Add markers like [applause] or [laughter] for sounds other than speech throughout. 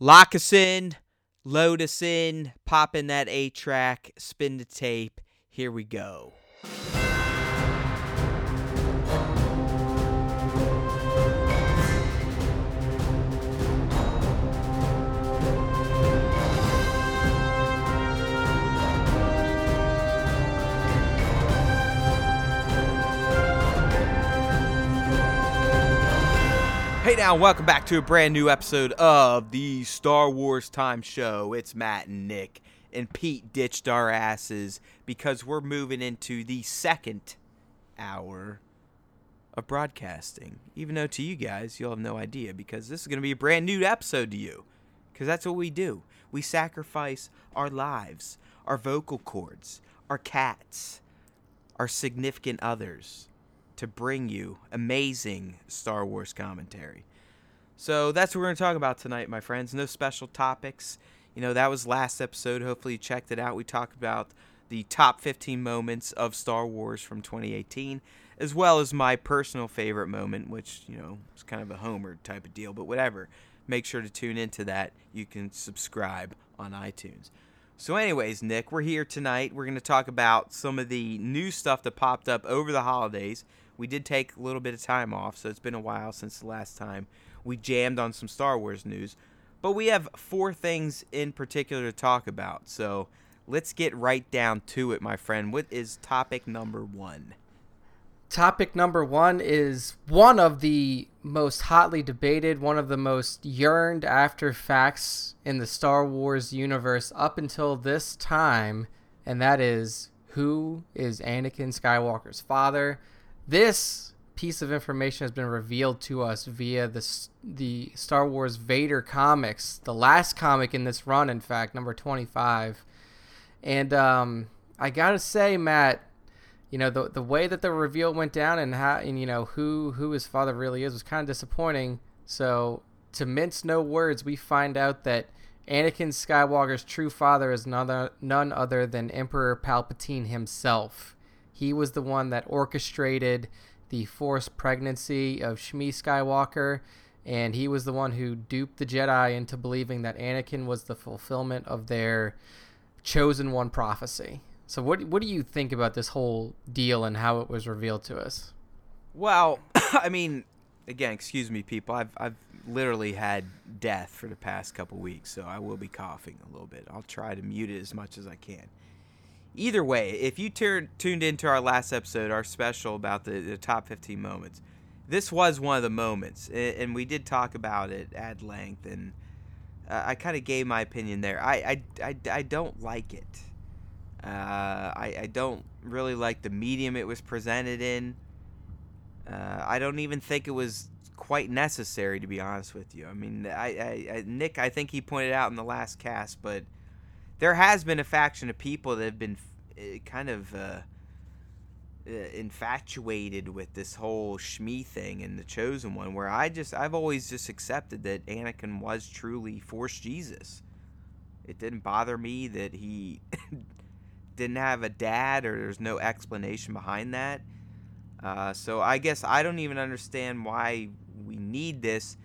Lock us in, load us in, pop in that 8-track, spin the tape. Here we go. Hey now, welcome back to a brand new episode of the Star Wars Time Show. It's Matt and Nick, and Pete ditched our asses because we're moving into the second hour of broadcasting. Even though to you guys, you'll have no idea because this is going to be a brand new episode to you. Because that's what we do. We sacrifice our lives, our vocal cords, our cats, our significant others to bring you amazing Star Wars commentary. So that's what we're going to talk about tonight, my friends. No special topics. You know, that was last episode. Hopefully, you checked it out. We talked about the top 15 moments of Star Wars from 2018, as well as my personal favorite moment, which, you know, is kind of a Homer type of deal, but whatever. Make sure to tune into that. You can subscribe on iTunes. So, anyways, Nick, we're here tonight. We're going to talk about some of the new stuff that popped up over the holidays. We did take a little bit of time off, so it's been a while since the last time we jammed on some Star Wars news. But we have four things in particular to talk about. So let's get right down to it, my friend. What is topic number one? Topic number one is one of the most hotly debated, one of the most yearned after facts in the Star Wars universe up until this time, and that is who is Anakin Skywalker's father? This piece of information has been revealed to us via the the Star Wars Vader comics, the last comic in this run, in fact, number twenty five. And um, I gotta say, Matt, you know the the way that the reveal went down and how and you know who who his father really is was kind of disappointing. So to mince no words, we find out that Anakin Skywalker's true father is none other, none other than Emperor Palpatine himself. He was the one that orchestrated the forced pregnancy of Shmi Skywalker, and he was the one who duped the Jedi into believing that Anakin was the fulfillment of their chosen one prophecy. So, what what do you think about this whole deal and how it was revealed to us? Well, [coughs] I mean, again, excuse me, people. I've I've literally had death for the past couple weeks, so I will be coughing a little bit. I'll try to mute it as much as I can either way, if you tur- tuned into our last episode, our special about the, the top 15 moments, this was one of the moments, and we did talk about it at length, and uh, I kind of gave my opinion there. I, I, I, I don't like it. Uh, I, I don't really like the medium it was presented in. Uh, I don't even think it was quite necessary, to be honest with you. I mean, I, I, I, Nick, I think he pointed out in the last cast, but there has been a faction of people that have been uh, kind of uh, uh, infatuated with this whole Shmi thing and the chosen one, where I just I've always just accepted that Anakin was truly Force Jesus. It didn't bother me that he [laughs] didn't have a dad or there's no explanation behind that. Uh, so I guess I don't even understand why we need this.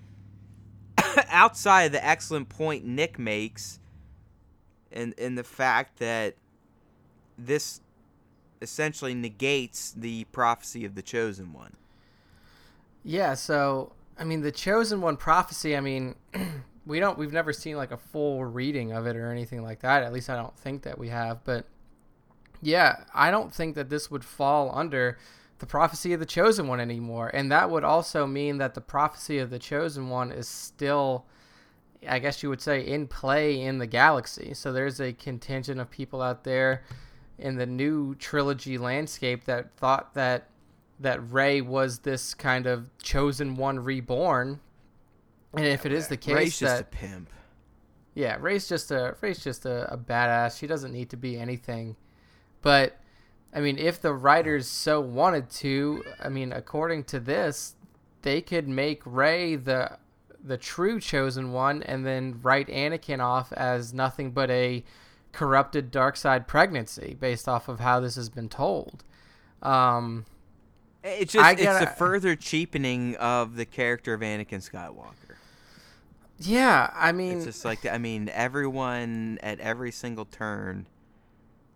[coughs] Outside of the excellent point Nick makes and and the fact that this essentially negates the prophecy of the chosen one. Yeah, so I mean the chosen one prophecy, I mean [clears throat] we don't we've never seen like a full reading of it or anything like that. At least I don't think that we have, but yeah, I don't think that this would fall under the prophecy of the chosen one anymore. And that would also mean that the prophecy of the chosen one is still I guess you would say, in play in the galaxy. So there's a contingent of people out there in the new trilogy landscape that thought that that Rey was this kind of chosen one reborn. And if it is the case Rey's that just a pimp. Yeah, Rey's just a Rey's just a, a badass. She doesn't need to be anything. But I mean, if the writers so wanted to, I mean, according to this, they could make Rey the the true chosen one and then write Anakin off as nothing but a corrupted dark side pregnancy based off of how this has been told. Um, it's just gotta, it's a further cheapening of the character of Anakin Skywalker. Yeah, I mean, It's just like I mean, everyone at every single turn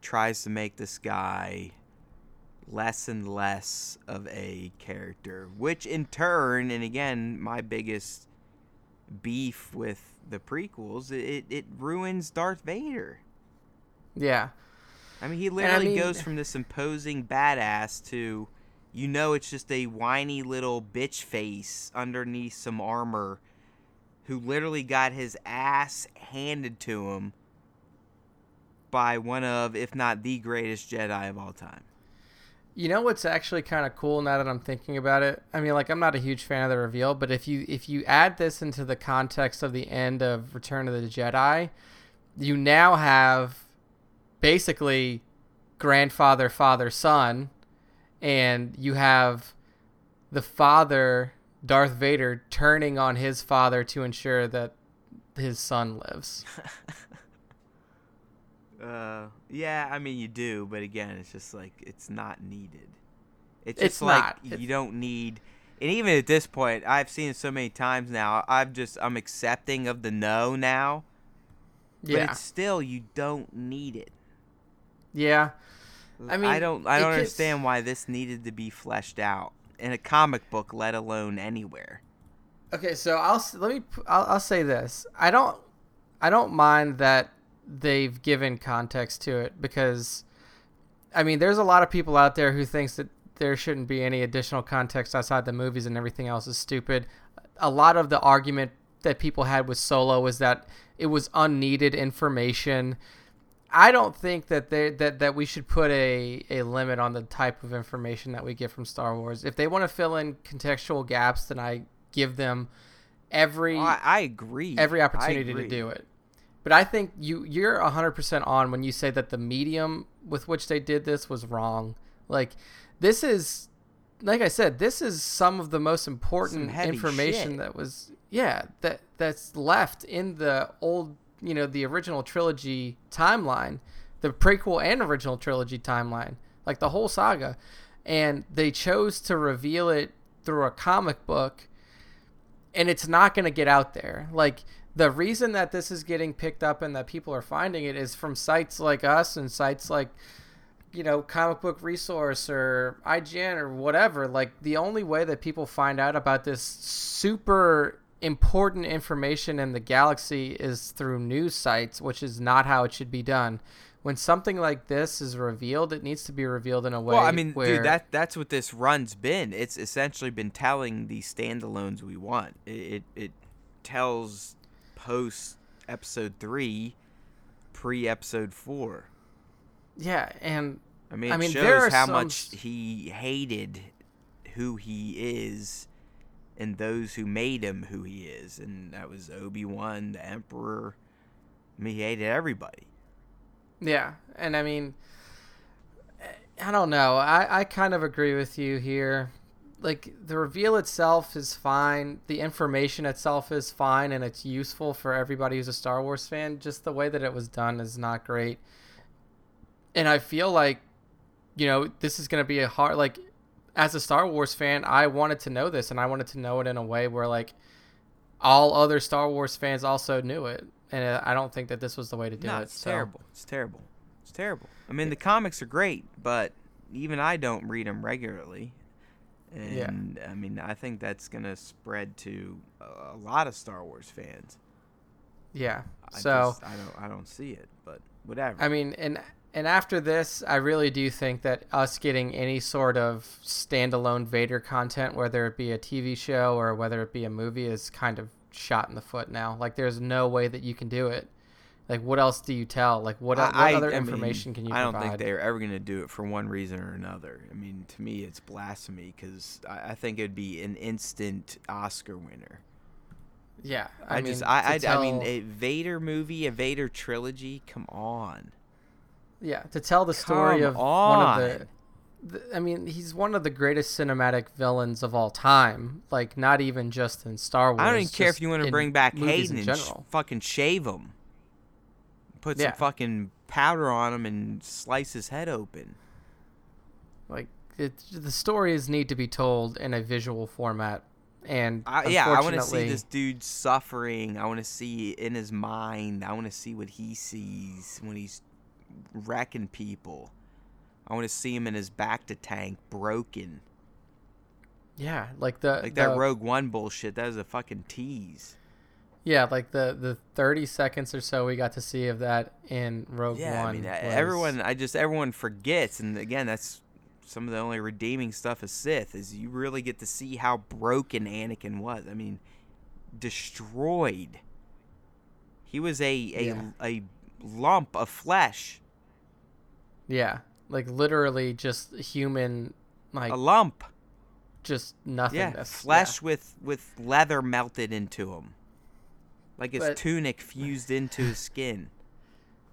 tries to make this guy less and less of a character, which in turn, and again, my biggest beef with the prequels, it it ruins Darth Vader. yeah, I mean, he literally mean- goes from this imposing badass to, you know, it's just a whiny little bitch face underneath some armor, who literally got his ass handed to him by one of, if not the greatest Jedi of all time. You know what's actually kind of cool now that I'm thinking about it? I mean, like I'm not a huge fan of the reveal, but if you if you add this into the context of the end of Return of the Jedi, you now have basically grandfather, father, son, and you have the father, Darth Vader, turning on his father to ensure that his son lives. [laughs] Uh, yeah, I mean you do, but again, it's just like it's not needed. It's It's like not. You don't need. And even at this point, I've seen it so many times now. I've just I'm accepting of the no now. But Yeah, it's still you don't need it. yeah. I mean, I don't I don't gets- understand why this needed to be fleshed out in a comic book, let alone anywhere. Okay, so I'll let me I'll, I'll say this. I don't I don't mind that they've given context to it because I mean, there's a lot of people out there who thinks that there shouldn't be any additional context outside the movies and everything else is stupid. A lot of the argument that people had with Solo was that it was unneeded information. I don't think that they that, that we should put a, a limit on the type of information that we get from Star Wars. If they want to fill in contextual gaps, then I give them every I, I agree. every opportunity to do it. But I think you you're 100% on when you say that the medium with which they did this was wrong. Like this is like I said, this is some of the most important information shit. that was yeah, that that's left in the old, you know, the original trilogy timeline, the prequel and original trilogy timeline, like the whole saga. And they chose to reveal it through a comic book and it's not going to get out there. Like the reason that this is getting picked up and that people are finding it is from sites like us and sites like you know comic book resource or IGN or whatever. Like the only way that people find out about this super important information in the galaxy is through news sites, which is not how it should be done. When something like this is revealed, it needs to be revealed in a way. Well, I mean, where, dude, that that's what this run's been. It's essentially been telling the standalones we want. It it, it tells post episode three, pre episode four. yeah, and I mean, it I mean, shows how some much he hated who he is and those who made him who he is, and that was Obi Wan, the Emperor. I mean, he hated everybody. Yeah, and I mean, eh, I don't know. I, I kind of agree with you here. Like, the reveal itself is fine. The information itself is fine, and it's useful for everybody who's a Star Wars fan. Just the way that it was done is not great. And I feel like, you know, this is going to be a hard, like, as a Star Wars fan, I wanted to know this, and I wanted to know it in a way where, like, all other Star Wars fans also knew it. And I don't think that this was the way to do no, it. it's so- terrible. It's terrible. It's terrible. I mean, the comics are great, but even I don't read them regularly. Yeah. And I mean, I think that's gonna spread to a a lot of Star Wars fans. Yeah. I so just, I don't, I don't see it, but whatever. I mean, and and after this, I really do think that us getting any sort of standalone Vader content, whether it be a TV show or whether it be a movie, is kind of shot in the foot now. Like, there's no way that you can do it. Like, what else do you tell? Like, what, what I- other I mean, information can you I don't provide? think they're ever going to do it for one reason or another. I mean, to me, it's blasphemy because I, I think it'd be an instant Oscar winner. yeah, I, I, mean, just, I, to I, I mean, a Vader movie, a Vader trilogy. Come on. yeah, to tell the story Come of one of the, the. I mean, he's one of the greatest cinematic villains of all time. Like, not even just in Star Wars. I don't even care if you want to bring back Hayden and sh- fucking shave him. Put Yeah. some fucking powder on him and slice his head open. Like it, the stories need to be told in a visual format, And I, yeah, I want to see this dude suffering. I want to see in his mind. I want to see what he sees when he's wrecking people. I want to see him in his bacta tank broken. Yeah, like the Like that the- Rogue One bullshit. That was a fucking tease. Yeah, like the the 30 seconds or so we got to see of that in Rogue Yeah, One. I mean, uh, was- everyone. I just everyone forgets, and again, that's some of the only redeeming stuff of Sith is you really get to see how broken Anakin was. I mean, destroyed. He was a a, Yeah. a lump of flesh, Yeah, like literally just human, like a lump. just Yeah, nothingness. flesh with with leather melted into him, like his But- tunic fused into his skin. [laughs]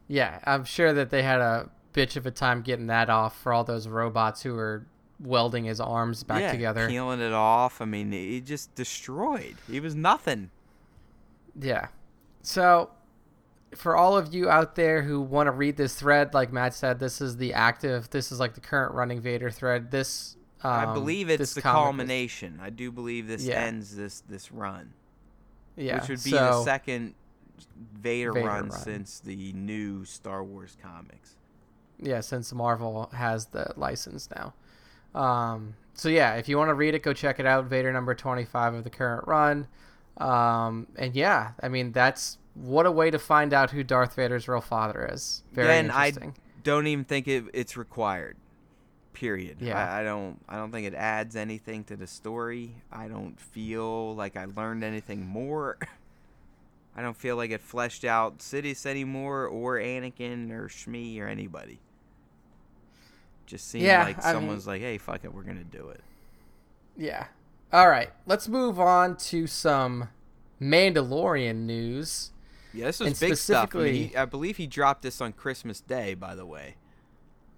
Yeah, I'm sure that they had a bitch of a time getting that off for all those robots who were welding his arms back yeah, together. peeling it off. I mean, he just destroyed. He was nothing. Yeah. So, for all of you out there who want to read this thread, like Matt said, this is the active. This is like the current running Vader thread. This, um, I believe it's the culmination. I do believe this Yeah. ends this this run, yeah, which would be so, the second Vader, Vader run, run. since the new Star Wars comics. Yeah, since Marvel has the license now. Um, so yeah, if you want to read it, go check it out. Vader number twenty-five of the current run. Um, and yeah, I mean that's what a way to find out who Darth Vader's real father is. Very I interesting. don't even think it, it's required. Period. Yeah. I, I don't. I don't think it adds anything to the story. I don't feel like I learned anything more. [laughs] I don't feel like it fleshed out Sidious anymore, or Anakin, or Shmi, or anybody. Just seemed Yeah, like I someone's like, "Hey, fuck it, we're gonna do it." Yeah. All right, let's move on to some Mandalorian news. Yeah, this was And big stuff. I, mean, he, I believe he dropped this on Christmas Day, by the way.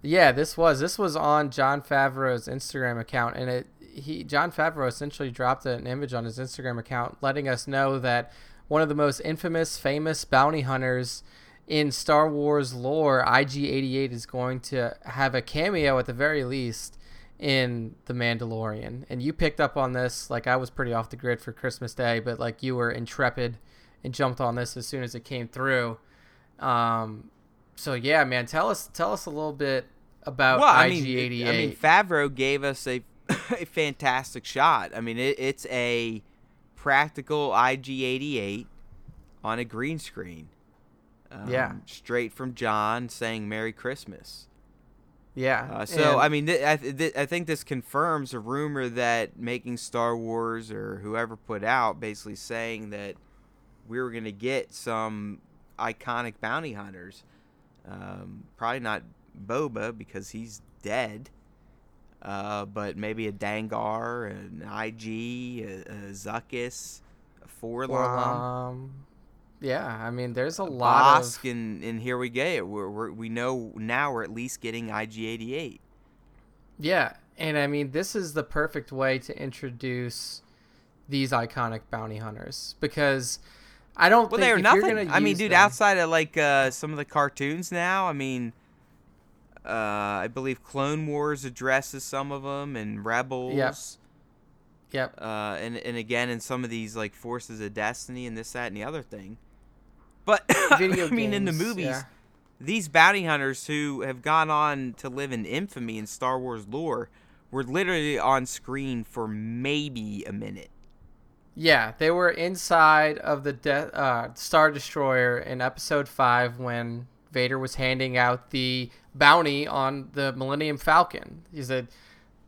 Yeah, this was this was on Jon Favreau's Instagram account, and it he Jon Favreau essentially dropped an image on his Instagram account, letting us know that one of the most infamous, famous bounty hunters in Star Wars lore, IG88, is going to have a cameo at the very least in the Mandalorian. And you picked up on this, like I was pretty off the grid for Christmas Day, but like you were intrepid and jumped on this as soon as it came through. Um, so yeah, man, tell us tell us a little bit about well, I mean, IG88. I mean, Favreau gave us a [laughs] a fantastic shot. I mean, it, it's a practical IG88 on a green screen. Um, Yeah. straight from John saying "Merry Christmas." yeah. Uh, so and- I mean, th- I, th- I think this confirms a rumor that making Star Wars or whoever put out basically saying that we were gonna get some iconic bounty hunters. Um, probably not Boba because he's dead. Uh, but maybe a Dengar, an IG, a, a Zuckuss, a 4-LOM, um, yeah, I mean, there's a a lot Bossk, of and, and here we go. We're, we're, we know now we're at least getting IG88. yeah, and I mean, this is the perfect way to introduce these iconic bounty hunters because I don't Well, they're nothing. I mean, dude, them- outside of like uh, some of the cartoons now, I mean, uh, I believe Clone Wars addresses some of them, and Rebels. Yep. Uh, and and again in some of these like Forces of Destiny and this, that, and the other thing. But [coughs] Video I mean, in the movies, yeah. these bounty hunters who have gone on to live in infamy in Star Wars lore were literally on screen for maybe a minute. Yeah, they were inside of the de- uh, Star Destroyer in Episode Five when Vader was handing out the bounty on the Millennium Falcon. He said,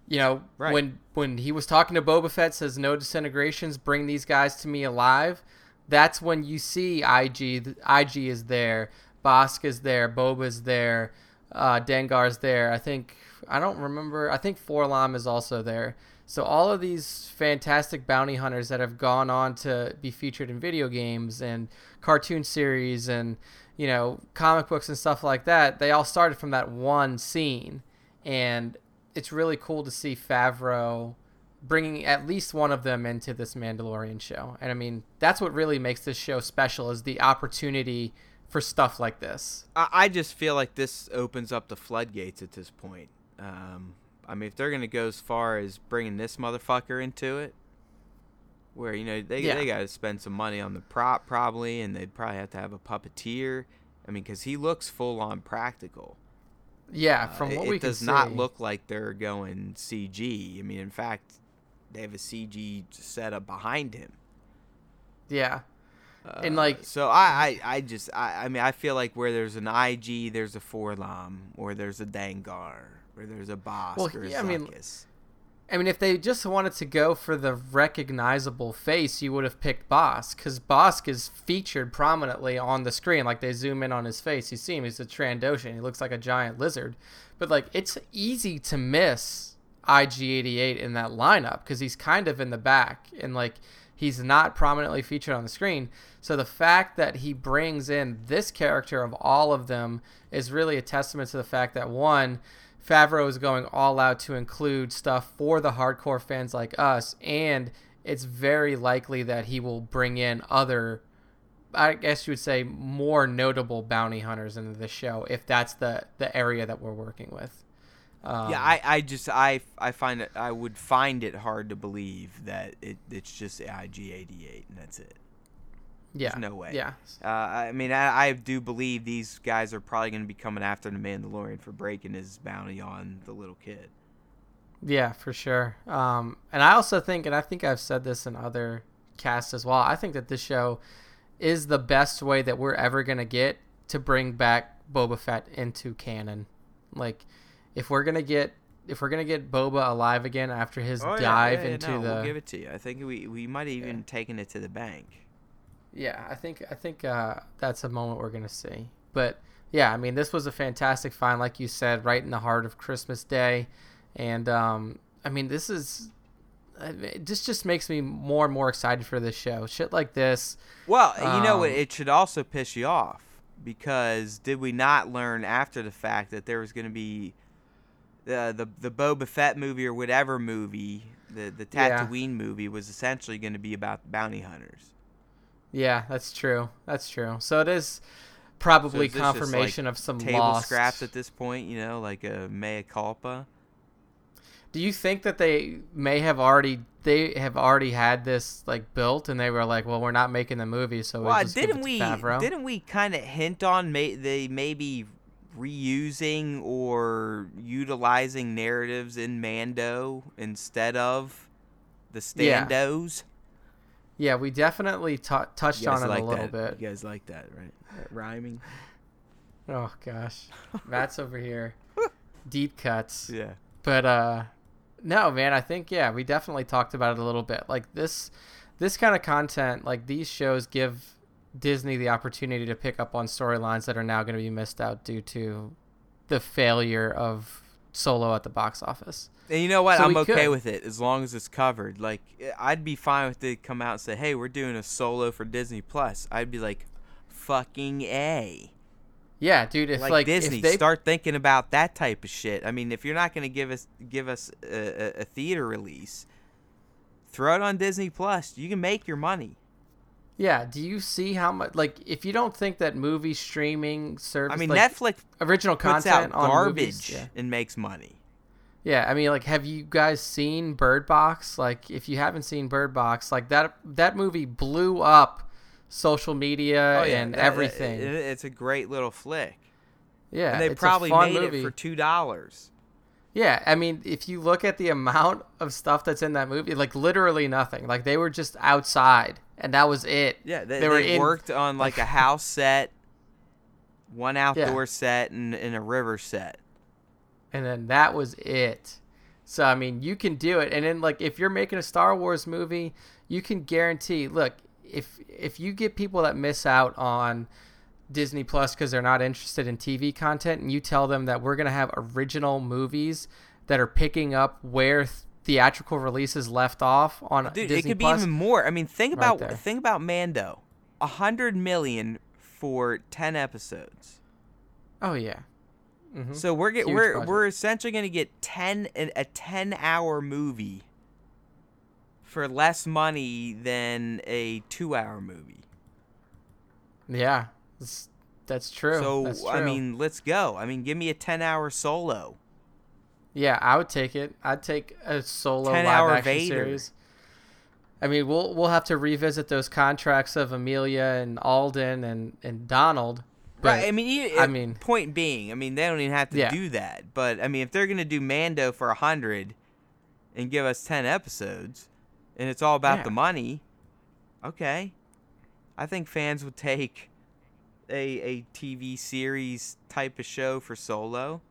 you know, Right. when when he was talking to Boba Fett, says no disintegrations, bring these guys to me alive. That's when you see IG. The- IG is there, Bossk is there, Boba's there, uh, Dengar's there. I think I don't remember. I think 4-LOM is also there. So all of these fantastic bounty hunters that have gone on to be featured in video games and cartoon series and you know comic books and stuff like that, they all started from that one scene, and it's really cool to see Favreau bringing at least one of them into this Mandalorian show. And I mean, that's what really makes this show special is the opportunity for stuff like this. I, just feel like this opens up the floodgates at this point. Um, I mean, if they're gonna go as far as bringing this motherfucker into it, where you know they Yeah. they got to spend some money on the prop probably, and they'd probably have to have a puppeteer. I mean, because he looks full on practical. Yeah, Uh, from it, what it we can see it does not look like they're going CG. I mean, in fact, they have a CG setup behind him. Yeah, Uh, And, like- so I, I, I just I, I mean I feel like where there's an IG there's a 4-LOM or there's a Dengar or there's a boss Well, or yeah, I mean, I mean, if they just wanted to go for the recognizable face, you would have picked Bossk, because Bossk is featured prominently on the screen. Like they zoom in on his face, you see him. He's a Trandoshan. He looks like a giant lizard. But like, it's easy to miss IG88 in that lineup because he's kind of in the back and like he's not prominently featured on the screen. So the fact that he brings in this character of all of them is really a testament to the fact that one. Favreau is going all out to include stuff for the hardcore fans like us, and it's very likely that he will bring in other, I guess you would say, more notable bounty hunters into the show if that's the the area that we're working with. Um, yeah, I, I just I, I find it I would find it hard to believe that it it's just IG88 and that's it. Yeah, no way. Yeah, Uh, I mean, I, I do believe these guys are probably going to be coming after the Mandalorian for breaking his bounty on the little kid. Yeah, for sure. Um, and I also think, and I think I've said this in other casts as well. I think that this show is the best way that we're ever gonna get to bring back Boba Fett into canon. Like, if we're gonna get if we're gonna get Boba alive again after his Oh, dive yeah, yeah, into no, the We'll give it to you. I think we we might have even taken it to the bank. Yeah, I think I think uh, that's a moment we're gonna see. But yeah, I mean, this was a fantastic find, like you said, right in the heart of Christmas Day, and um, I mean, this is this just makes me more and more excited for this show. Shit like this. Well, you know what? Um, It should also piss you off because did we not learn after the fact that there was going to be the the the Boba Fett movie or whatever movie, the the Yeah. Tatooine movie was essentially going to be about bounty hunters. Yeah, that's true. That's true. So it is probably is confirmation like, of some Table lost. scraps at this point, you know, like a mea culpa. Do you think that they may have already they have already had this like built and they were like, well, we're not making the movie, so Well, just didn't we Favreau? didn't we kind of hint on may, they maybe reusing or utilizing narratives in Mando instead of the standos? Yeah, we definitely tou touched on it like a little that? bit. You guys like that, right? That rhyming. Oh gosh, [laughs] Matt's over here, [laughs] deep cuts. Yeah. But uh, no, man, I think yeah, we definitely talked about it a little bit. Like this, this kind of content, like these shows, give Disney the opportunity to pick up on storylines that are now going to be missed out due to the failure of Solo at the box office. And you know what? So I'm okay could. with it as long as it's covered. Like I'd be fine with it come out and say, "Hey, we're doing a solo for Disney Plus." I'd be like, "Fucking a." Yeah, dude. If like, like, Disney, if they start thinking about that type of shit. I mean, if you're not going to give us give us a, a, a theater release, throw it on Disney Plus. You can make your money. yeah, do you see how much? Like, if you don't think that movie streaming service, I mean, like, Netflix original content out on garbage movies, yeah. and makes money. Yeah, I mean, like, have you guys seen Bird Box? Like, if you haven't seen Bird Box, like that that movie blew up social media oh, and Oh, that- everything. it- it's a great little flick, yeah, and they it's a probably made movie. it for two dollars. Yeah, I mean, if you look at the amount of stuff that's in that movie, like literally nothing. Like they were just outside, and that was it. Yeah, they, They were they in- worked on like a [laughs] house set, one outdoor set, and, and a river set. And then that was it. So I mean, you can do it, and then like if you're making a Star Wars movie, you can guarantee. Look, if if you get people that miss out on Disney Plus because they're not interested in TV content, and you tell them that we're gonna have original movies that are picking up where th- theatrical releases left off on Dude, Disney it could Plus. be even more. I mean, think about there. think about Mando, a hundred million for ten episodes. oh yeah. Hmm So we're get Huge we're budget. we're essentially gonna get ten a a ten hour movie for less money than a two hour movie. Yeah, that's, that's true. So That's I mean, let's go. I mean, give me a ten hour solo. Yeah, I would take it. I'd take a solo 10 live hour action Vader. series. I mean, we'll we'll have to revisit those contracts of Emilia and Alden and and Donald. But, right. I mean, you, I uh, mean, point being, I mean, they don't even have to Yeah. do that. But I mean, if they're gonna do Mando for a hundred and give us ten episodes, and it's all about Yeah. the money, okay, I think fans would take a a TV series type of show for Solo.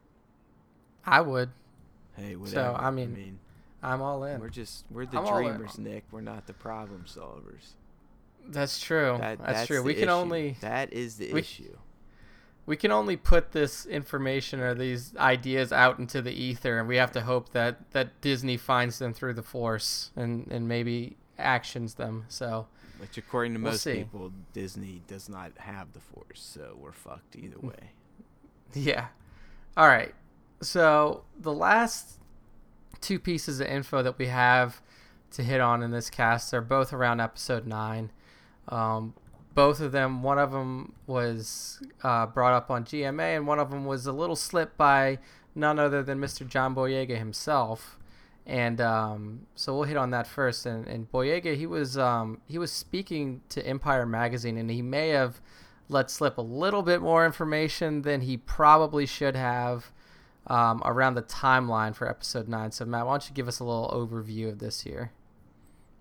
I would. Hey, whatever. So, whatever. I mean, I'm all in. we're just we're the I'm dreamers, Nick. We're not the problem solvers. That's true. That, That's, true. We can issue. only That is the we- issue. We can only put this information or these ideas out into the ether, and we have to hope that that Disney finds them through the Force and and maybe actions them. So Which, according to We'll most see. people, Disney does not have the Force, so we're fucked either way. [laughs] Yeah. All right. So the last two pieces of info that we have to hit on in this cast are both around episode nine. Um, both of them, one of them was uh, brought up on GMA, and one of them was a little slip by none other than Mr. John Boyega himself. And um, so we'll hit on that first. And, and Boyega, he was um, he was speaking to Empire magazine, and he may have let slip a little bit more information than he probably should have um, around the timeline for episode nine. So Matt, why don't you give us a little overview of this here?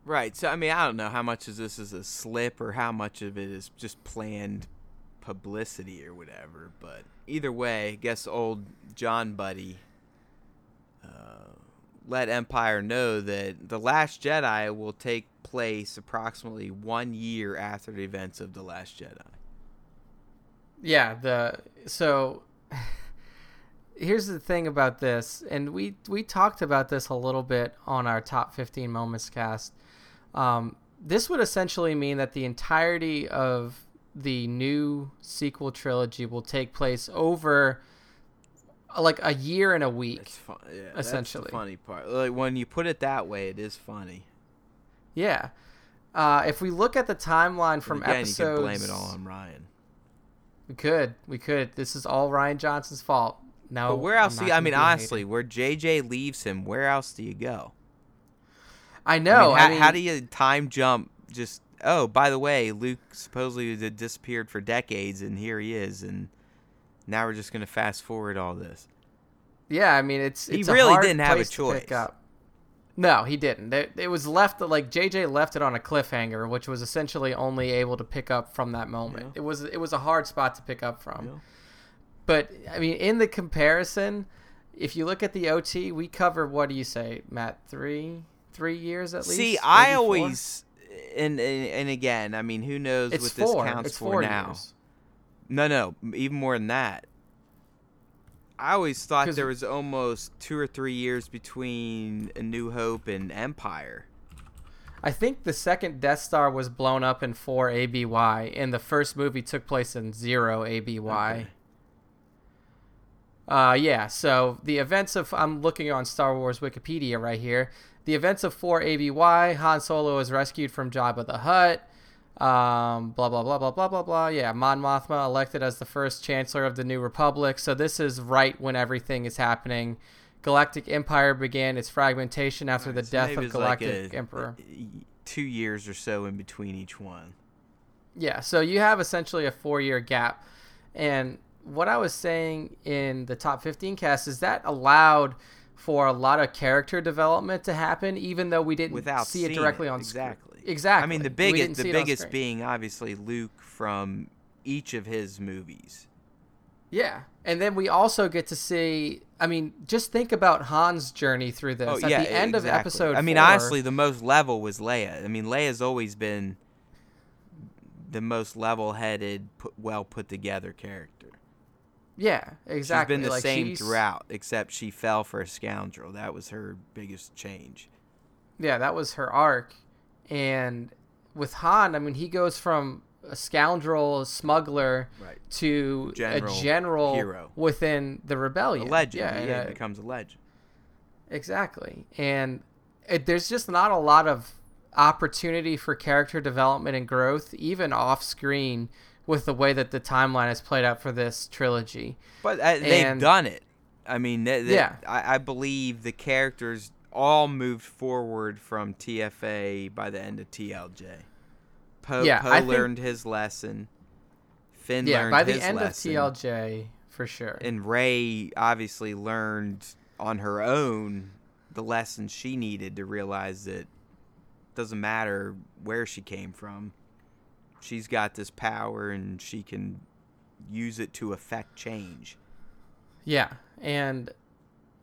Right. So I mean, I don't know how much of this is a slip or how much of it is just planned publicity or whatever. But either way, I guess old John Buddy uh, let Empire know that the Last Jedi will take place approximately one year after the events of the Last Jedi. Yeah, the so [laughs] here's the thing about this, and we we talked about this a little bit on our top 15 moments cast. Um, this would essentially mean that the entirety of the new sequel trilogy will take place over uh, like a year and a week. It's fun. Yeah, Essentially. that's the funny part. Like when you put it that way, it is funny. Yeah. Uh, if we look at the timeline from again, episodes, you can blame it all on Rian. We could, we could. This is all Rian Johnson's fault. No, But where else? Do you, I mean, honestly, where JJ leaves him, where else do you go? I I know. mean, I how, mean, how do you time jump? Just oh, by the way, Luke supposedly disappeared for decades, and here he is, and now we're just gonna fast forward all this. Yeah, I mean, it's He really didn't have a choice. No, he didn't. It, it was left like JJ left it on a cliffhanger, which was essentially only able to pick up from that moment. Yeah. It was it was a hard spot to pick up from. Know? But I mean, in the comparison, if you look at the OT, we cover what do you say, Matt? Three three years at least. See, I four? always, and, and and again, I mean, who knows it's what this counts it's for four now? years. No, no, even more than that. I always thought there was almost two or three years between A New Hope and Empire. I think the second Death Star was blown up in four ABY, and the first movie took place in zero ABY. Okay. Uh, yeah. So the events of I'm looking on Star Wars Wikipedia right here. The events of four ABY. Han Solo is rescued from Jabba the Hutt. Um, blah blah blah blah blah blah blah. Yeah, Mon Mothma elected as the first Chancellor of the New Republic. So this is right when everything is happening. Galactic Empire began its fragmentation after the So death of it's like Galactic a- Emperor. Two years or so in between each one. Yeah, so you have essentially a four year gap. And what I was saying in the top 15 cast is that allowed for a lot of character development to happen, even though we didn't Without see it directly it, on screen. exactly. Exactly. I mean, the biggest, the see it on biggest being obviously Luke from each of his movies. Yeah. And then we also get to see. I mean, just think about Han's journey through this. Oh At yeah, the end exactly. of episode I mean, four- honestly, the most level was Leia. I mean, Leia's always been the most level-headed, well put together character. Yeah, exactly. She's been the like, same she's- throughout, except she fell for a scoundrel. That was her biggest change. Yeah, that was her arc. And with Han, I mean, he goes from a scoundrel, smuggler, Right. to General, a general hero. within the A rebellion. legend. Yeah, Yeah, and, he becomes a legend. exactly. And it, there's just not a lot of opportunity for character development and growth, even off screen, with the way that the timeline is played out for this trilogy. But uh, they've and- done it. I mean, they, they- Yeah. I, I believe the characters all moved forward from TFA by the end of TLJ. Poe, Yeah, Poe I think- learned his lesson. Finn yeah, learned by the end lesson. of TLJ, for sure. and Rey obviously learned on her own the lessons she needed to realize that doesn't matter where she came from. She's got this power and she can use it to affect change. Yeah, and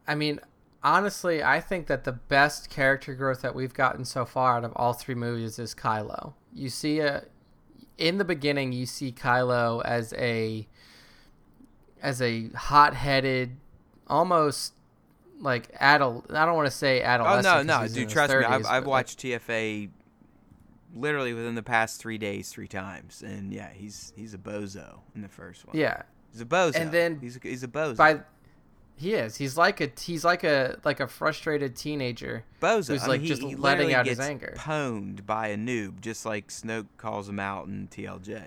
I mean, honestly, I think that the best character growth that we've gotten so far out of all three movies is Kylo. You see a in the beginning, you see Kylo as a as a hot-headed, almost like adult. I don't want to say Oh adolescent. no, 'cause no, in dude, trust me. I've, I've but, like, watched TFA literally within the past three days, three times, and yeah, he's he's a bozo in the first one. Yeah, he's a bozo. And then he's a, he's a bozo. by he is. He's like a he's like a like a frustrated teenager. bozo. who's, I mean, like, he, just he letting out his anger. pwned by a noob, just like Snoke calls him out in TLJ.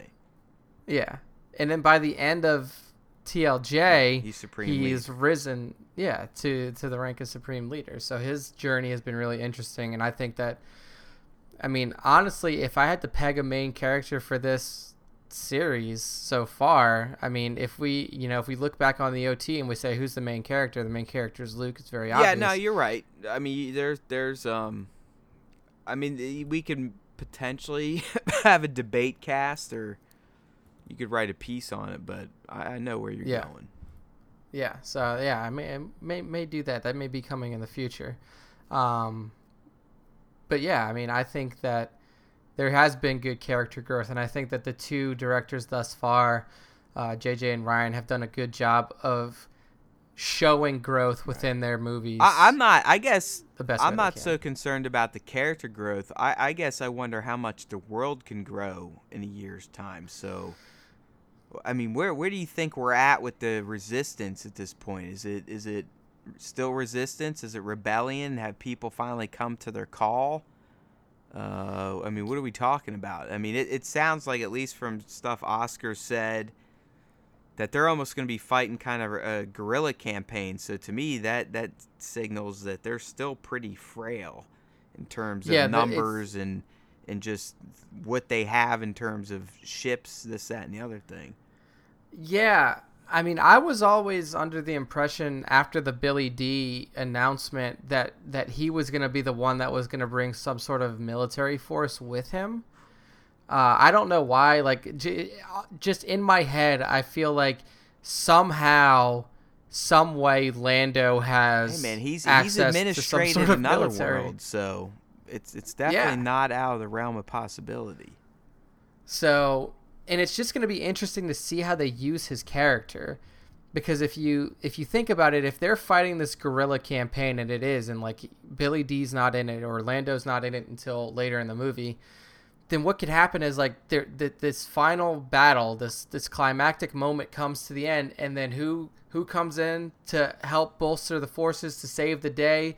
Yeah, and then by the end of TLJ, He's supreme. he's leader. risen yeah to to the rank of supreme leader so his journey has been really interesting and i think that i mean honestly if i had to peg a main character for this series so far i mean if we you know if we look back on the ot and we say who's the main character the main character is luke it's very obvious. Yeah, no, you're right. I mean, there's there's um, I mean, we can potentially [laughs] have a debate cast, or you could write a piece on it. But I, I know where you're Yeah. going. Yeah, so yeah, I may I may may do that. That may be coming in the future. Um, but yeah, I mean, I think that there has been good character growth, and I think that the two directors thus far, uh, JJ and Rian, have done a good job of showing growth within their movies. I, I'm not. I guess the best. I'm not so concerned about the character growth. I, I guess I wonder how much the world can grow in a year's time. So, I mean, where where do you think we're at with the resistance at this point? Is it is it still resistance? Is it rebellion? Have people finally come to their call? Uh, I mean, what are we talking about? I mean, it, it sounds like at least from stuff Oscar said that they're almost going to be fighting kind of a guerrilla campaign. So to me, that that signals that they're still pretty frail in terms of Yeah, numbers and and just what they have in terms of ships, this, that, and the other thing. Yeah, I mean, I was always under the impression after the Billy Dee announcement that that he was going to be the one that was going to bring some sort of military force with him. Uh, I don't know why. Like, j- just in my head, I feel like somehow, some way, Lando has. Hey man, he's he's administrated sort of another military. world, so it's it's definitely Yeah. not out of the realm of possibility. So, and it's just going to be interesting to see how they use his character because if you if you think about it, if they're fighting this guerrilla campaign and it is and like Billy Dee's not in it or Lando's not in it until later in the movie, then what could happen is like there th- this final battle, this this climactic moment comes to the end and then who who comes in to help bolster the forces to save the day?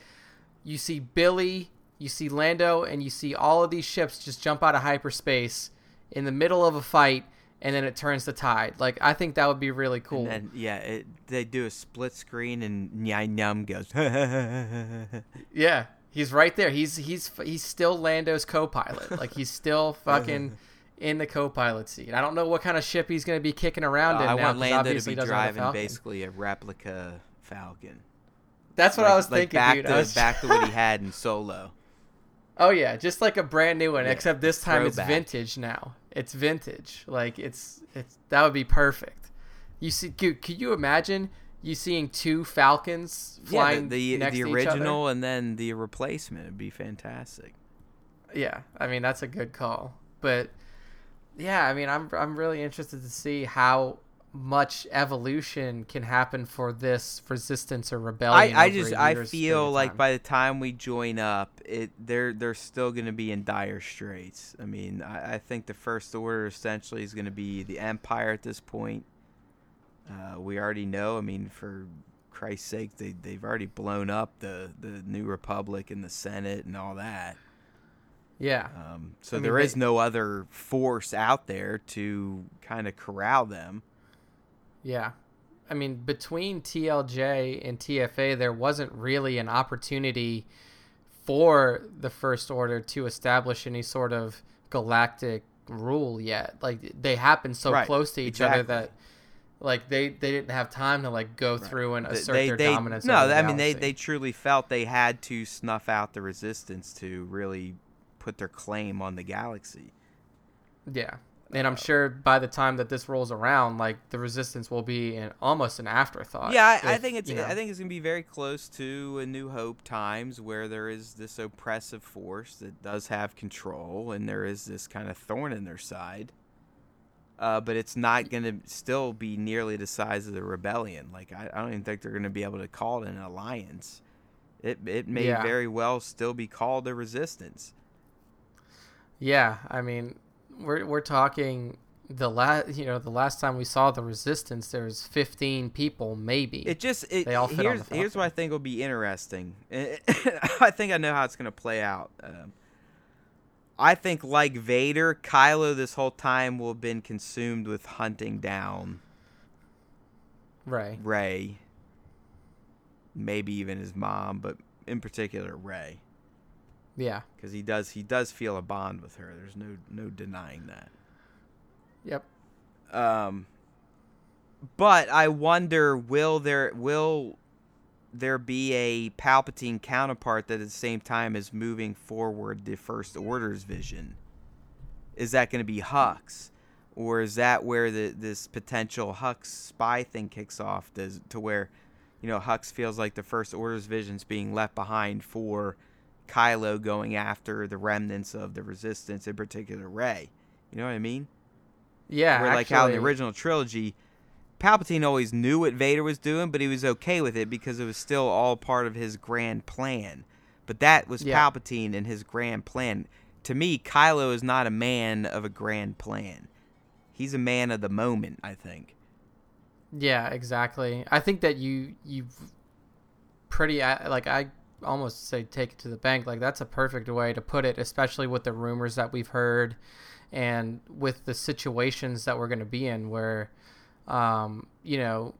You see Billy, you see Lando, and you see all of these ships just jump out of hyperspace in the middle of a fight, and then it turns the tide. Like I think that would be really cool. And then yeah, it, they do a split screen and Nien Nunb goes. [laughs] yeah, he's right there. He's he's he's still Lando's co-pilot. [laughs] like he's still fucking in the co-pilot seat. I don't know what kind of ship he's going to be kicking around Uh, in I now. want Lando to be he a driving basically a replica Falcon. That's what like, I was like thinking, back dude. to was- back to what he had in Solo. Oh yeah, just like a brand new one, Yeah, except this time it's vintage now. It's vintage. Like it's it's that would be perfect. You see, could, could you imagine you seeing two Falcons Yeah, flying the the, the other? original and then the replacement would be fantastic. Yeah, I mean that's a good call. But yeah, I mean I'm I'm really interested to see how much evolution can happen for this resistance or rebellion. I over just I feel like by the time we join up, it they're they're still going to be in dire straits. I mean, I, I think the first order essentially is going to be the Empire at this point. Uh, we already know. I mean, for Christ's sake, they they've already blown up the the New Republic and the Senate and all that. yeah, Um, so I mean, there is they- no other force out there to kind of corral them. Yeah. I mean, between TLJ and TFA, there wasn't really an opportunity for the First Order to establish any sort of galactic rule yet. Like they happen so Right, close to each exactly. other that like they they didn't have time to like go through and assert they, their they, dominance. No, the I mean they, they truly felt they had to snuff out the resistance to really put their claim on the galaxy. yeah. And I'm sure by the time that this rolls around, like the resistance will be an almost an afterthought. yeah, I, I think it's you know- I think it's gonna be very close to a New Hope times where there is this oppressive force that does have control, and there is this kind of thorn in their side. Uh, but it's not gonna still be nearly the size of the rebellion. Like I, I don't even think they're gonna be able to call it an alliance. It it may Yeah. very well still be called a resistance. Yeah, I mean, we're we're talking the last you know the last time we saw the resistance, there was 15 people maybe. It just it, They all fit on here's the here's what I think will be interesting. [laughs] I think I know how it's gonna play out. Um, I think like Vader, Kylo this whole time will have been consumed with hunting down Rey. Rey. Maybe even his mom, but in particular Rey, Yeah. because he does he does feel a bond with her. There's no no denying that. Yep. Um, but I wonder will there will there be a Palpatine counterpart that at the same time is moving forward the First Order's vision? Is that going to be Hux, or is that where the this potential Hux spy thing kicks off? Does to where, you know, Hux feels like the First Order's vision's being left behind for Kylo going after the remnants of the Resistance, in particular Rey. You know what I mean? Yeah. Where like how in the original trilogy, Palpatine always knew what Vader was doing, but he was okay with it because it was still all part of his grand plan. But that was Yeah. Palpatine and his grand plan. To me, Kylo is not a man of a grand plan. He's a man of the moment, I think. Yeah, exactly. I think that you you pretty like I almost say take it to the bank. Like that's a perfect way to put it, especially with the rumors that we've heard and with the situations that we're going to be in where um, you know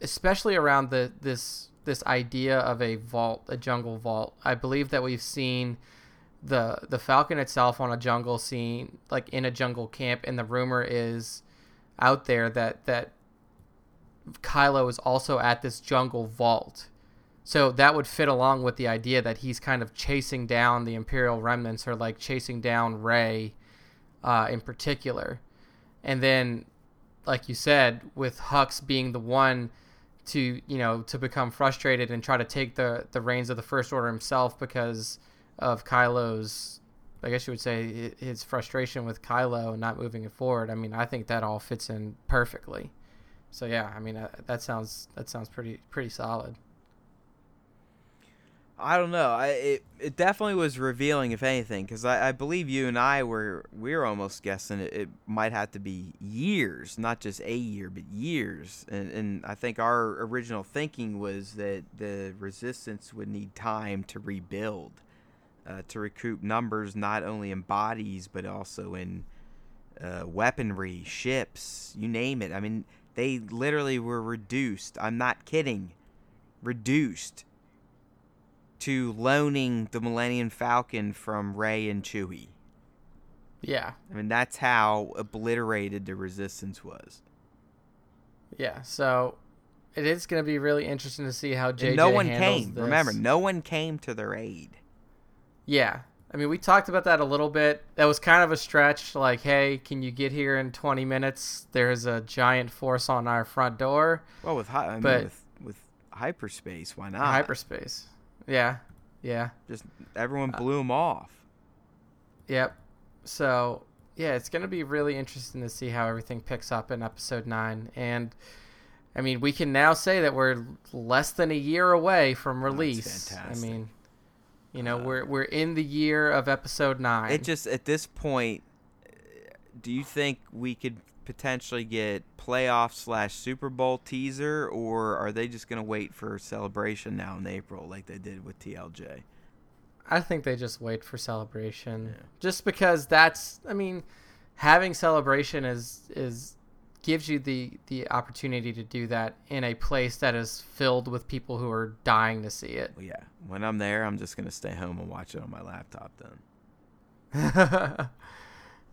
especially around the this this idea of a vault, a jungle vault. I believe that we've seen the the Falcon itself on a jungle scene, like in a jungle camp, and the rumor is out there that that Kylo is also at this jungle vault. So that would fit along with the idea that he's kind of chasing down the Imperial remnants or like chasing down Rey uh, in particular. And then, like you said, with Hux being the one to, you know, to become frustrated and try to take the, the reins of the First Order himself because of Kylo's, I guess you would say, his frustration with Kylo and not moving it forward. I mean, I think that all fits in perfectly. So yeah, I mean uh, that sounds that sounds pretty pretty solid. I don't know. I it, it definitely was revealing, if anything, because I, I believe you and I were we were almost guessing it, it might have to be years, not just a year, but years. And and I think our original thinking was that the resistance would need time to rebuild, uh, to recoup numbers not only in bodies but also in uh, weaponry, ships, you name it. I mean, they literally were reduced. I'm not kidding, reduced to loaning the Millennium Falcon from Rey and Chewie. Yeah, I mean, that's how obliterated the Resistance was. yeah. So it is going to be really interesting to see how JJ And no one handles came. this. Remember, no one came to their aid. Yeah. I mean, we talked about that a little bit. That was kind of a stretch. Like, hey, can you get here in 20 minutes? There's a giant force on our front door. Well, with hy- I mean, But- with with hyperspace, why not? Hyperspace. Yeah. Yeah. Just Uh, everyone blew them off. Yep. So, yeah, it's going to be really interesting to see how everything picks up in episode 9. And, I mean, we can now say that we're less than a year away from release. I mean, you know, Uh, we're, we're in the year of episode 9. It just at this point, uh, do you think we could potentially get playoff slash Super Bowl teaser, or are they just gonna wait for celebration now in April like they did with TLJ? I think they just wait for celebration, Yeah. just because that's. I mean, having celebration is is gives you the the opportunity to do that in a place that is filled with people who are dying to see it. Well, yeah. When I'm there, I'm just gonna stay home and watch it on my laptop then. [laughs]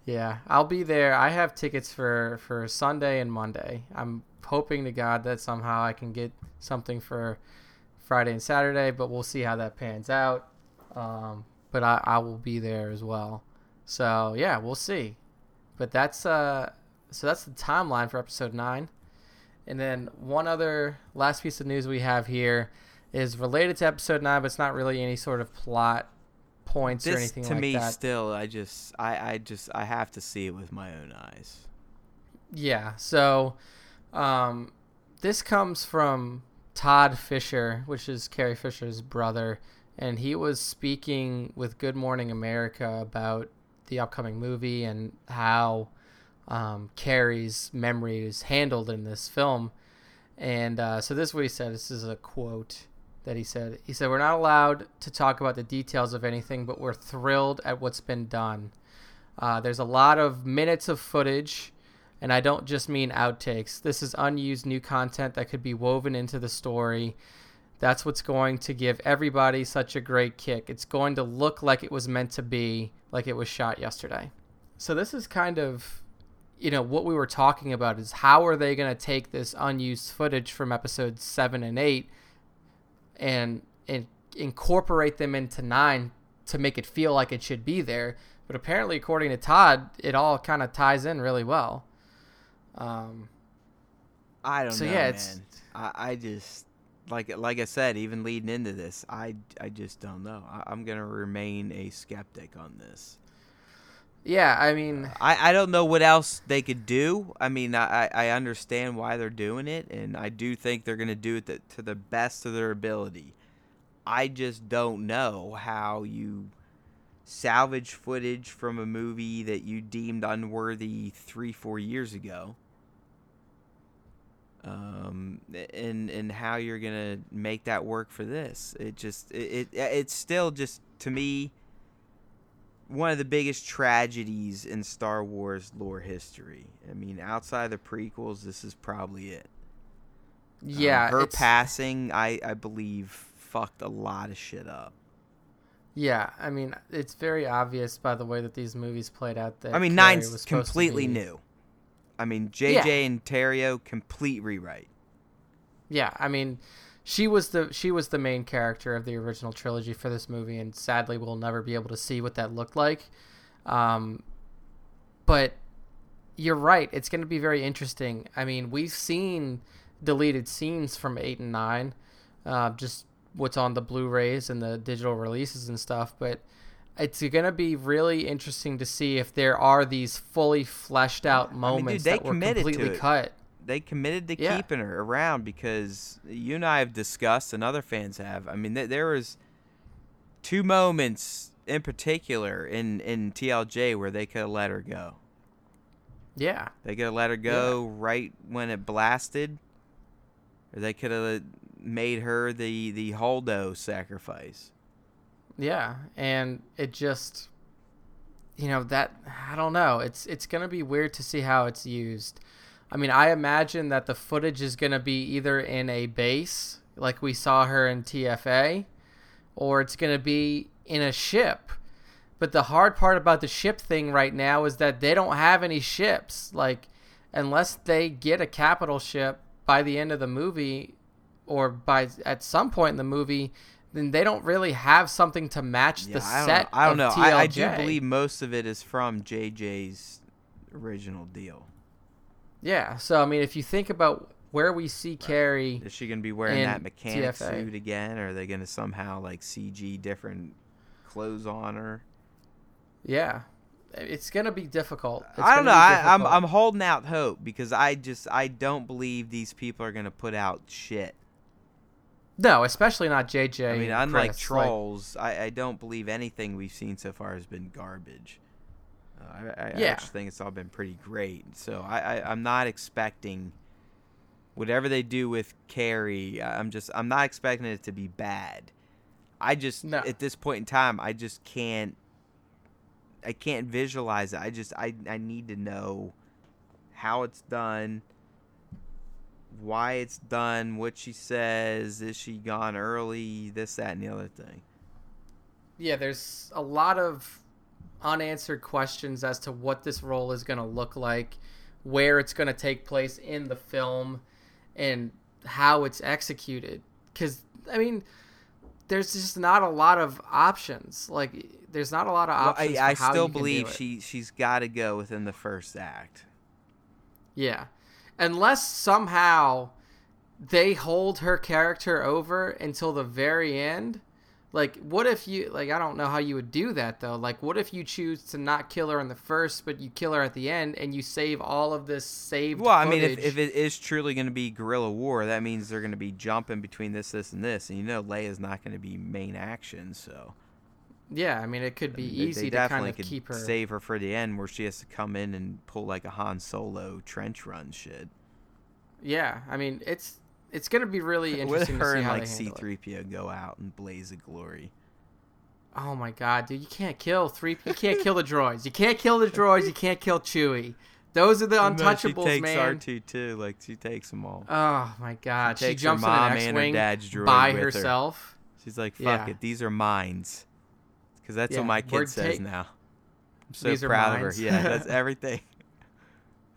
yeah, I'll be there. I have tickets for for Sunday and Monday. I'm hoping to God that somehow I can get something for Friday and Saturday, but we'll see how that pans out. Um, but I, I will be there as well. So yeah, we'll see. But that's uh, so that's the timeline for episode nine. And then one other last piece of news we have here is related to episode nine, but it's not really any sort of plot points this, or anything to like me that. still i just I, I just i have to see it with my own eyes Yeah. So, um, this comes from Todd Fisher, which is Carrie Fisher's brother, and he was speaking with Good Morning America about the upcoming movie and how um, Carrie's memory is handled in this film. And uh, so this is what he said. This is a quote that he said. He said, "We're not allowed to talk about the details of anything, but we're thrilled at what's been done. Uh, there's a lot of minutes of footage." and I don't just mean outtakes. This is unused new content that could be woven into the story. That's what's going to give everybody such a great kick. It's going to look like it was meant to be, like it was shot yesterday. So this is kind of you know what we were talking about is how are they going to take this unused footage from episodes 7 and 8 and and incorporate them into 9 to make it feel like it should be there. But apparently according to Todd, it all kind of ties in really well. Um, i don't So, know yeah, it's- I, I just like like i said even leading into this i i just don't know I, i'm gonna remain a skeptic on this yeah, I mean, I, I don't know what else they could do. I mean, I, I understand why they're doing it, and I do think they're going to do it to, to the best of their ability. I just don't know how you salvage footage from a movie that you deemed unworthy three, four years ago. Um, and and how you're gonna make that work for this? It just it, it it's still just to me one of the biggest tragedies in Star Wars lore history. I mean, outside the prequels, this is probably it. Um, yeah, her it's- passing, I I believe, fucked a lot of shit up. Yeah, I mean, it's very obvious by the way that these movies played out. That I mean, Carrie nine's was supposed to completely be- new. I mean, JJ Yeah. and Terrio complete rewrite. Yeah, I mean, she was the she was the main character of the original trilogy for this movie, and sadly, we'll never be able to see what that looked like. Um, but you're right; it's going to be very interesting. I mean, we've seen deleted scenes from eight and nine, uh, just what's on the Blu-rays and the digital releases and stuff, but. It's gonna be really interesting to see if there are these fully fleshed out dude, moments they that were committed to completely cut. They committed to Yeah. keeping her around because you and I have discussed, and other fans have. I mean, th- there was two moments in particular in in TLJ where they could have let her go. Yeah, They could have let her go right when it blasted, or they could have made her the the Holdo sacrifice. Yeah, and it just you know that I don't know. It's it's going to be weird to see how it's used. I mean, I imagine that the footage is going to be either in a base like we saw her in TFA or it's going to be in a ship. But the hard part about the ship thing right now is that they don't have any ships. Like unless they get a capital ship by the end of the movie or by at some point in the movie then they don't really have something to match the I don't set know. I don't know. I, I do believe most of it is from JJ's original deal. Yeah, so I mean, if you think about where we see Carrie, Is she gonna be wearing that mechanic TFA. suit again, or are they gonna somehow like CG different clothes on her? yeah, it's gonna be difficult. It's I don't know. I, I'm. I'm holding out hope because I just I don't believe these people are gonna put out shit. no, especially not JJ. I mean, unlike Chris, like- trolls, I, I don't believe anything we've seen so far has been garbage. I, I, I actually think it's all been pretty great. So I, I I'm not expecting whatever they do with Carrie. I'm just I'm not expecting it to be bad. I just No. at this point in time, I just can't I can't visualize it. I just I I need to know how it's done, why it's done, what she says, is she gone early, this, that, and the other thing. Yeah, there's a lot of unanswered questions as to what this role is going to look like, where it's going to take place in the film, and how it's executed. Because, I mean, there's just not a lot of options. Like, there's not a lot of Well, options. I, I how still believe she she's got to go within the first act. Yeah. Unless somehow they hold her character over until the very end. Like, what if you, like, I don't know how you would do that, though. Like, what if you choose to not kill her in the first, but you kill her at the end and you save all of this saved Well, I mean, if, if it is truly going to be guerrilla war, that means they're going to be jumping between this, this, and this, and you know Leia's not going to be main action, so Yeah, I mean, it could be they- easy they to kind definitely of could keep her. save her for the end, where she has to come in and pull like a Han Solo trench run shit. Yeah, I mean, it's it's gonna be really With interesting to her see and how like handle it. C-3PO go out and blaze of glory. Oh my god, dude! You can't kill three. You can't kill the droids. You can't kill the droids. You can't kill Chewie. Those are the untouchables, she takes man. R2 too, like she takes them all. Oh my god, she, takes her jumps in mom an and her X-wing dad's droid by with her. herself. She's like, fuck Yeah. it, these are mines. Because that's Yeah, what my kid says ta- now. I'm so These proud of her. Yeah, that's [laughs] everything.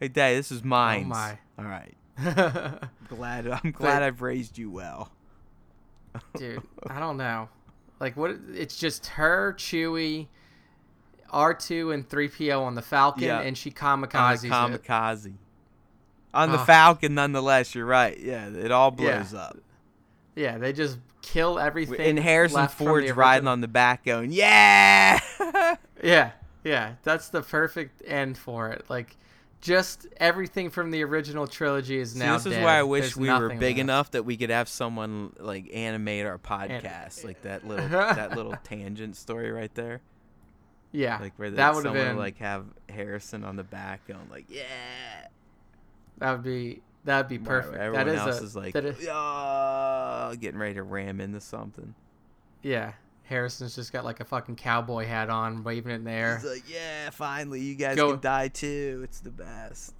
hey, Dad, this is mines. Oh my. All right. [laughs] Glad I'm glad I've raised you well. Dude, [laughs] I don't know. Like what? It's just her, Chewie, R two, and three PO on the Falcon, Yeah. and she On kamikazes the it. kamikaze. On the Ah. Falcon, nonetheless, you're right. Yeah, it all blows up. Yeah, they just kill everything. And Harrison left from the Ford's riding on the back, going, "Yeah." [laughs] Yeah, yeah, that's the perfect end for it. Like, just everything from the original trilogy is See, now. this is dead. why I wish There's we were big left. enough that we could have someone like animate our podcast, like [laughs] that little that little tangent story right there, Yeah, like where that would someone been like have Harrison on the back going like, "Yeah." that would be that'd be perfect. Everyone that is else a, is like, that is, "Yeah," getting ready to ram into something. yeah. Harrison's just got like a fucking cowboy hat on, waving it in the air, He's like, "Yeah, finally, you guys Go- can die too. It's the best."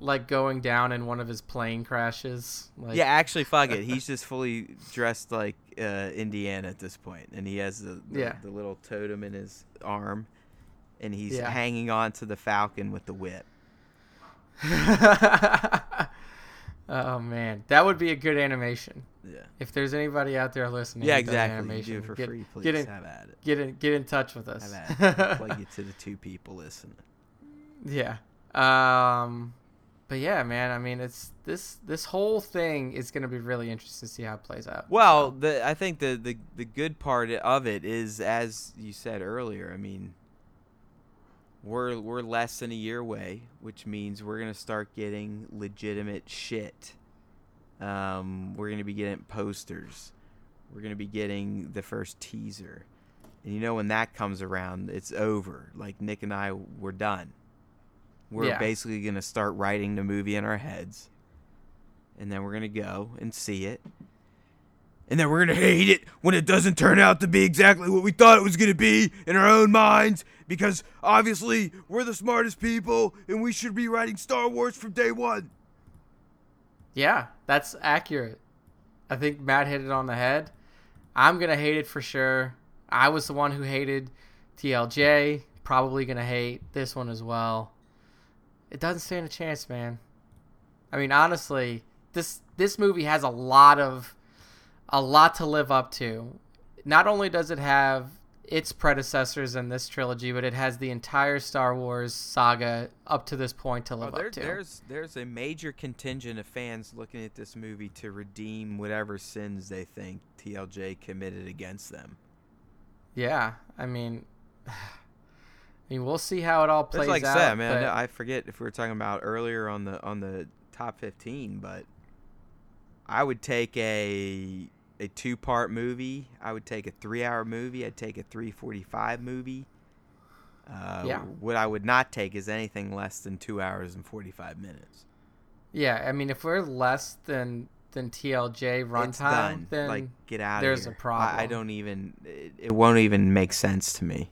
like going down in one of his plane crashes. Like, yeah, actually, fuck it. He's just fully dressed like uh, Indiana at this point, and he has the the, Yeah. the little totem in his arm, and he's Yeah. hanging on to the falcon with the whip. [laughs] oh man, that would be a good animation. Yeah, If there's anybody out there listening, yeah, exactly. Animation, do it for get, free, please. Get in, have at it. get in, get in touch with us. Have at it. [laughs] Plug you to the two people listening. Yeah. Um but yeah, man, I mean it's this this whole thing is gonna be really interesting to see how it plays out. Well, the I think the, the the good part of it is, as you said earlier. I mean, we're we're less than a year away, which means we're gonna start getting legitimate shit. Um, we're gonna be getting posters. We're gonna be getting the first teaser, and you know when that comes around, it's over. Like Nick and I, we're done. We're Yeah. basically gonna start writing the movie in our heads, and then we're gonna go and see it, and then we're gonna hate it when it doesn't turn out to be exactly what we thought it was gonna be in our own minds because obviously we're the smartest people and we should be writing Star Wars from day one. Yeah, that's accurate. I think Matt hit it on the head. I'm gonna hate it for sure. I was the one who hated TLJ. Probably gonna hate this one as well. It doesn't stand a chance, man. I mean, honestly, this this movie has a lot of a lot to live up to. Not only does it have its predecessors in this trilogy, but it has the entire Star Wars saga up to this point to oh, live Oh, there, up to. there's there's a major contingent of fans looking at this movie to redeem whatever sins they think TLJ committed against them. Yeah, I mean, [sighs] I mean, we'll see how it all plays like I out. said, man. I forget if we were talking about earlier on the on the top fifteen, but I would take a a two part movie. I would take a three hour movie. I'd take a three forty five movie. Uh, Yeah. What I would not take is anything less than two hours and forty five minutes. yeah, I mean, if we're less than than TLJ runtime, then like get out there's of a here. I, I don't even. It, it won't even make sense to me.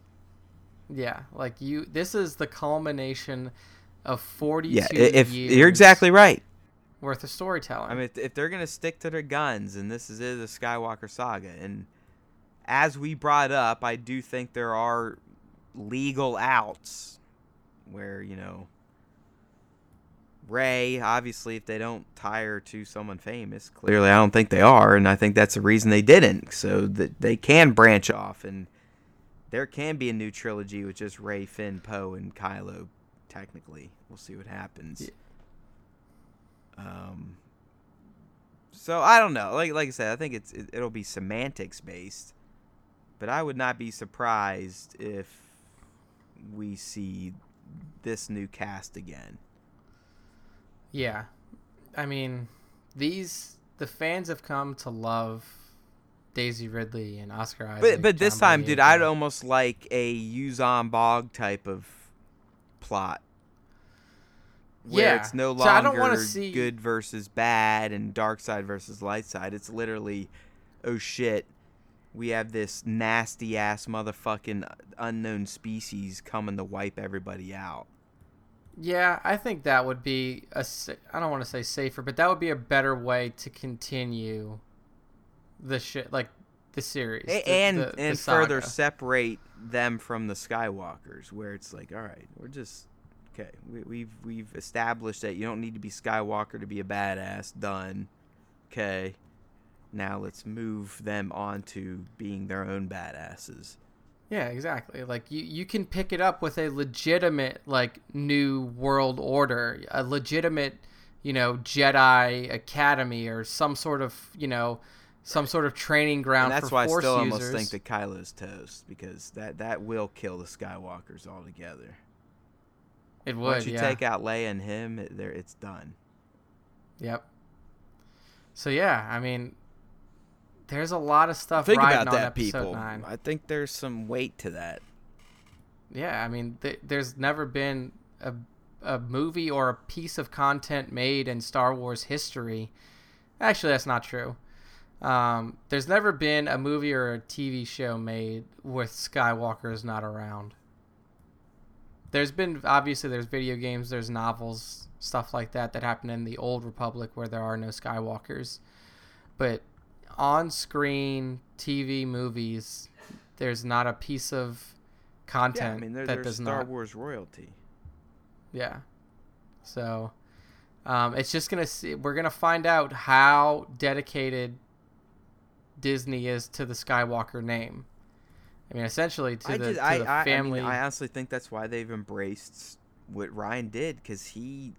yeah, like you, this is the culmination of 42 Yeah, if years you're exactly right. Worth of storytelling. I mean, if, if they're gonna stick to their guns, and this is it, the Skywalker saga, and as we brought up, I do think there are legal outs where you know Rey, obviously, if they don't tie her to someone famous, clearly I don't think they are, and I think that's the reason they didn't, so that they can branch off, and there can be a new trilogy with just Rey, Finn, Poe, and Kylo. Technically, we'll see what happens. Yeah. Um. So I don't know. Like like I said, I think it's it, it'll be semantics based, but I would not be surprised if we see this new cast again. yeah. I mean, these the fans have come to love Daisy Ridley and Oscar Isaac. But but this John time, dude, I'd almost like a Yuuzhan Vong type of plot. Where Yeah. it's no So I don't wanna see- good versus bad and dark side versus light side. It's literally, oh shit, we have this nasty ass motherfucking unknown species coming to wipe everybody out. Yeah, I think that would be a. I don't want to say safer, but that would be a better way to continue the shit, like the series, the- and the- the and further separate them from the Skywalkers, where it's like, all right, we're just okay. We, we've we've established that you don't need to be Skywalker to be a badass. Done. Okay. Now let's move them on to being their own badasses. Yeah, exactly. Like you, you can pick it up with a legitimate like new world order, a legitimate, you know, Jedi Academy or some sort of, you know, some sort of training ground And that's for why I still users. almost think that Kylo's toast because that that will kill the Skywalkers altogether. It would. Once you yeah. take out Leia and him, it, there it's done. Yep. So yeah, I mean, there's a lot of stuff. Think riding about on that, episode people. Nine. I think there's some weight to that. Yeah, I mean, th- there's never been a a movie or a piece of content made in Star Wars history. Actually, that's not true. Um, there's never been a movie or a TV show made with Skywalker's not around. There's been obviously there's video games, there's novels, stuff like that that happen in the old Republic where there are no Skywalkers. But on-screen TV movies, there's not a piece of content Yeah, I mean they're, that they're does Star not Wars royalty. yeah. So, um, it's just gonna see. We're gonna find out how dedicated Disney is to the Skywalker name. I mean, essentially to I, the, just, to I, the I, I, family. mean, I honestly think that's why they've embraced what Rian did because he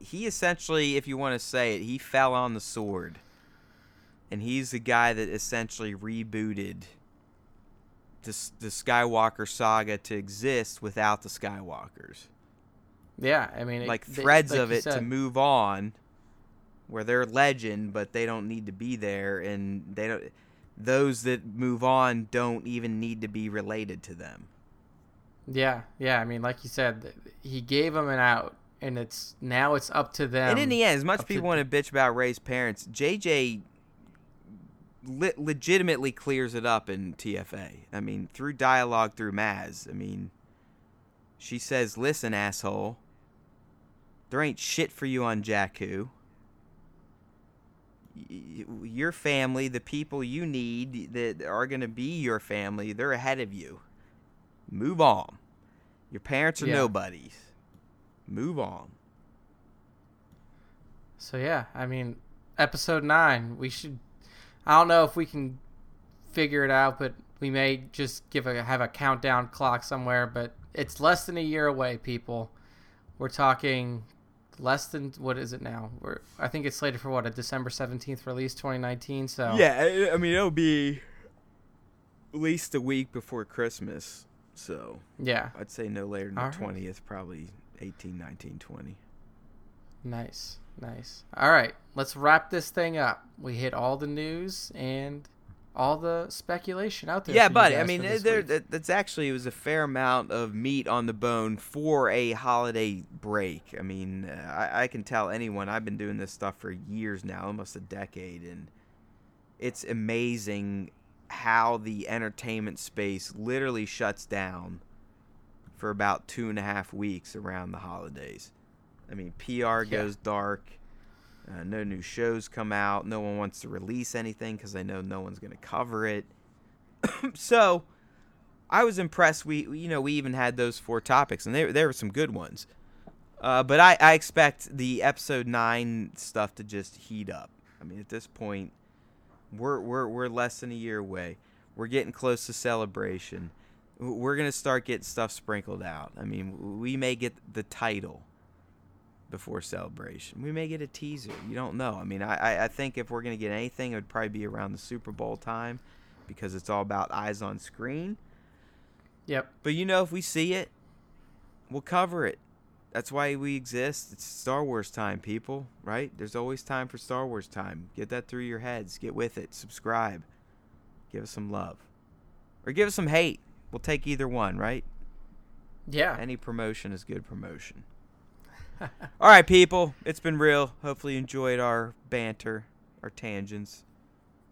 he essentially, if you want to say it, he fell on the sword, and he's the guy that essentially rebooted the the Skywalker saga to exist without the Skywalkers. yeah, I mean, it- like they- threads like of it to move on where they're legend but they don't need to be there and they don't those that move on don't even need to be related to them Yeah, yeah. I mean, like you said, he gave them an out, and it's now it's up to them. and in the end as much up to- people want to bitch about Rey's parents jj le- legitimately clears it up in tfa i mean through dialogue through maz i mean she says listen asshole there ain't shit for you on jakku your family, the people you need that are going to be your family, they're ahead of you. Move on. Your parents are Yeah. nobodies. Move on. So yeah, I mean, episode nine. We should. I don't know if we can figure it out, but we may just give a have a countdown clock somewhere. But it's less than a year away, people. We're talking less than what is it now? We're I think it's slated for what a December seventeenth release, twenty nineteen. So Yeah, I, I mean it'll be at least a week before Christmas. So yeah, I'd say no later than All the right. twentieth, probably 18, 19, 20. nice, nice. All right, let's wrap this thing up. We hit all the news and all the speculation out there. Yeah, buddy. I mean, eh, this there week. that, that's actually it was a fair amount of meat on the bone for a holiday break. I mean, uh, I, I can tell anyone. I've been doing this stuff for years now, almost a decade, and it's amazing how the entertainment space literally shuts down for about two and a half weeks around the holidays. I mean, PR Yeah. goes dark. Uh, no new shows come out. No one wants to release anything because they know no one's going to cover it. [coughs] so, I was impressed. We, you know, we even had those four topics, and there there were some good ones. Uh, but I, I expect the episode nine stuff to just heat up. I mean, at this point, we're we're we're less than a year away. We're getting close to celebration. We're gonna start getting stuff sprinkled out. I mean, we may get the title before celebration. We may get a teaser. You don't know. I mean, I I, think if we're gonna get anything, it would probably be around the Super Bowl time, because it's all about eyes on screen. Yep. But you know, if we see it, we'll cover it. That's why we exist. It's Star Wars time, people, right? There's always time for Star Wars time. Get that through your heads. Get with it. Subscribe. Give us some love. Or give us some hate. We'll take either one, right? Yeah. Any promotion is good promotion. [laughs] All right, people. It's been real. Hopefully, you enjoyed our banter, our tangents.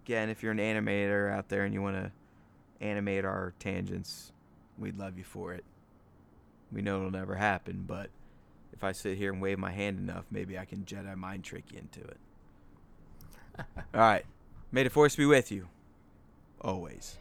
Again, if you're an animator out there and you want to animate our tangents, we'd love you for it. We know it'll never happen, but if I sit here and wave my hand enough, maybe I can Jedi mind trick you into it. [laughs] All right. May the force be with you. Always.